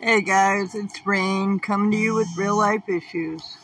Hey guys, it's Rain coming to you with real life issues.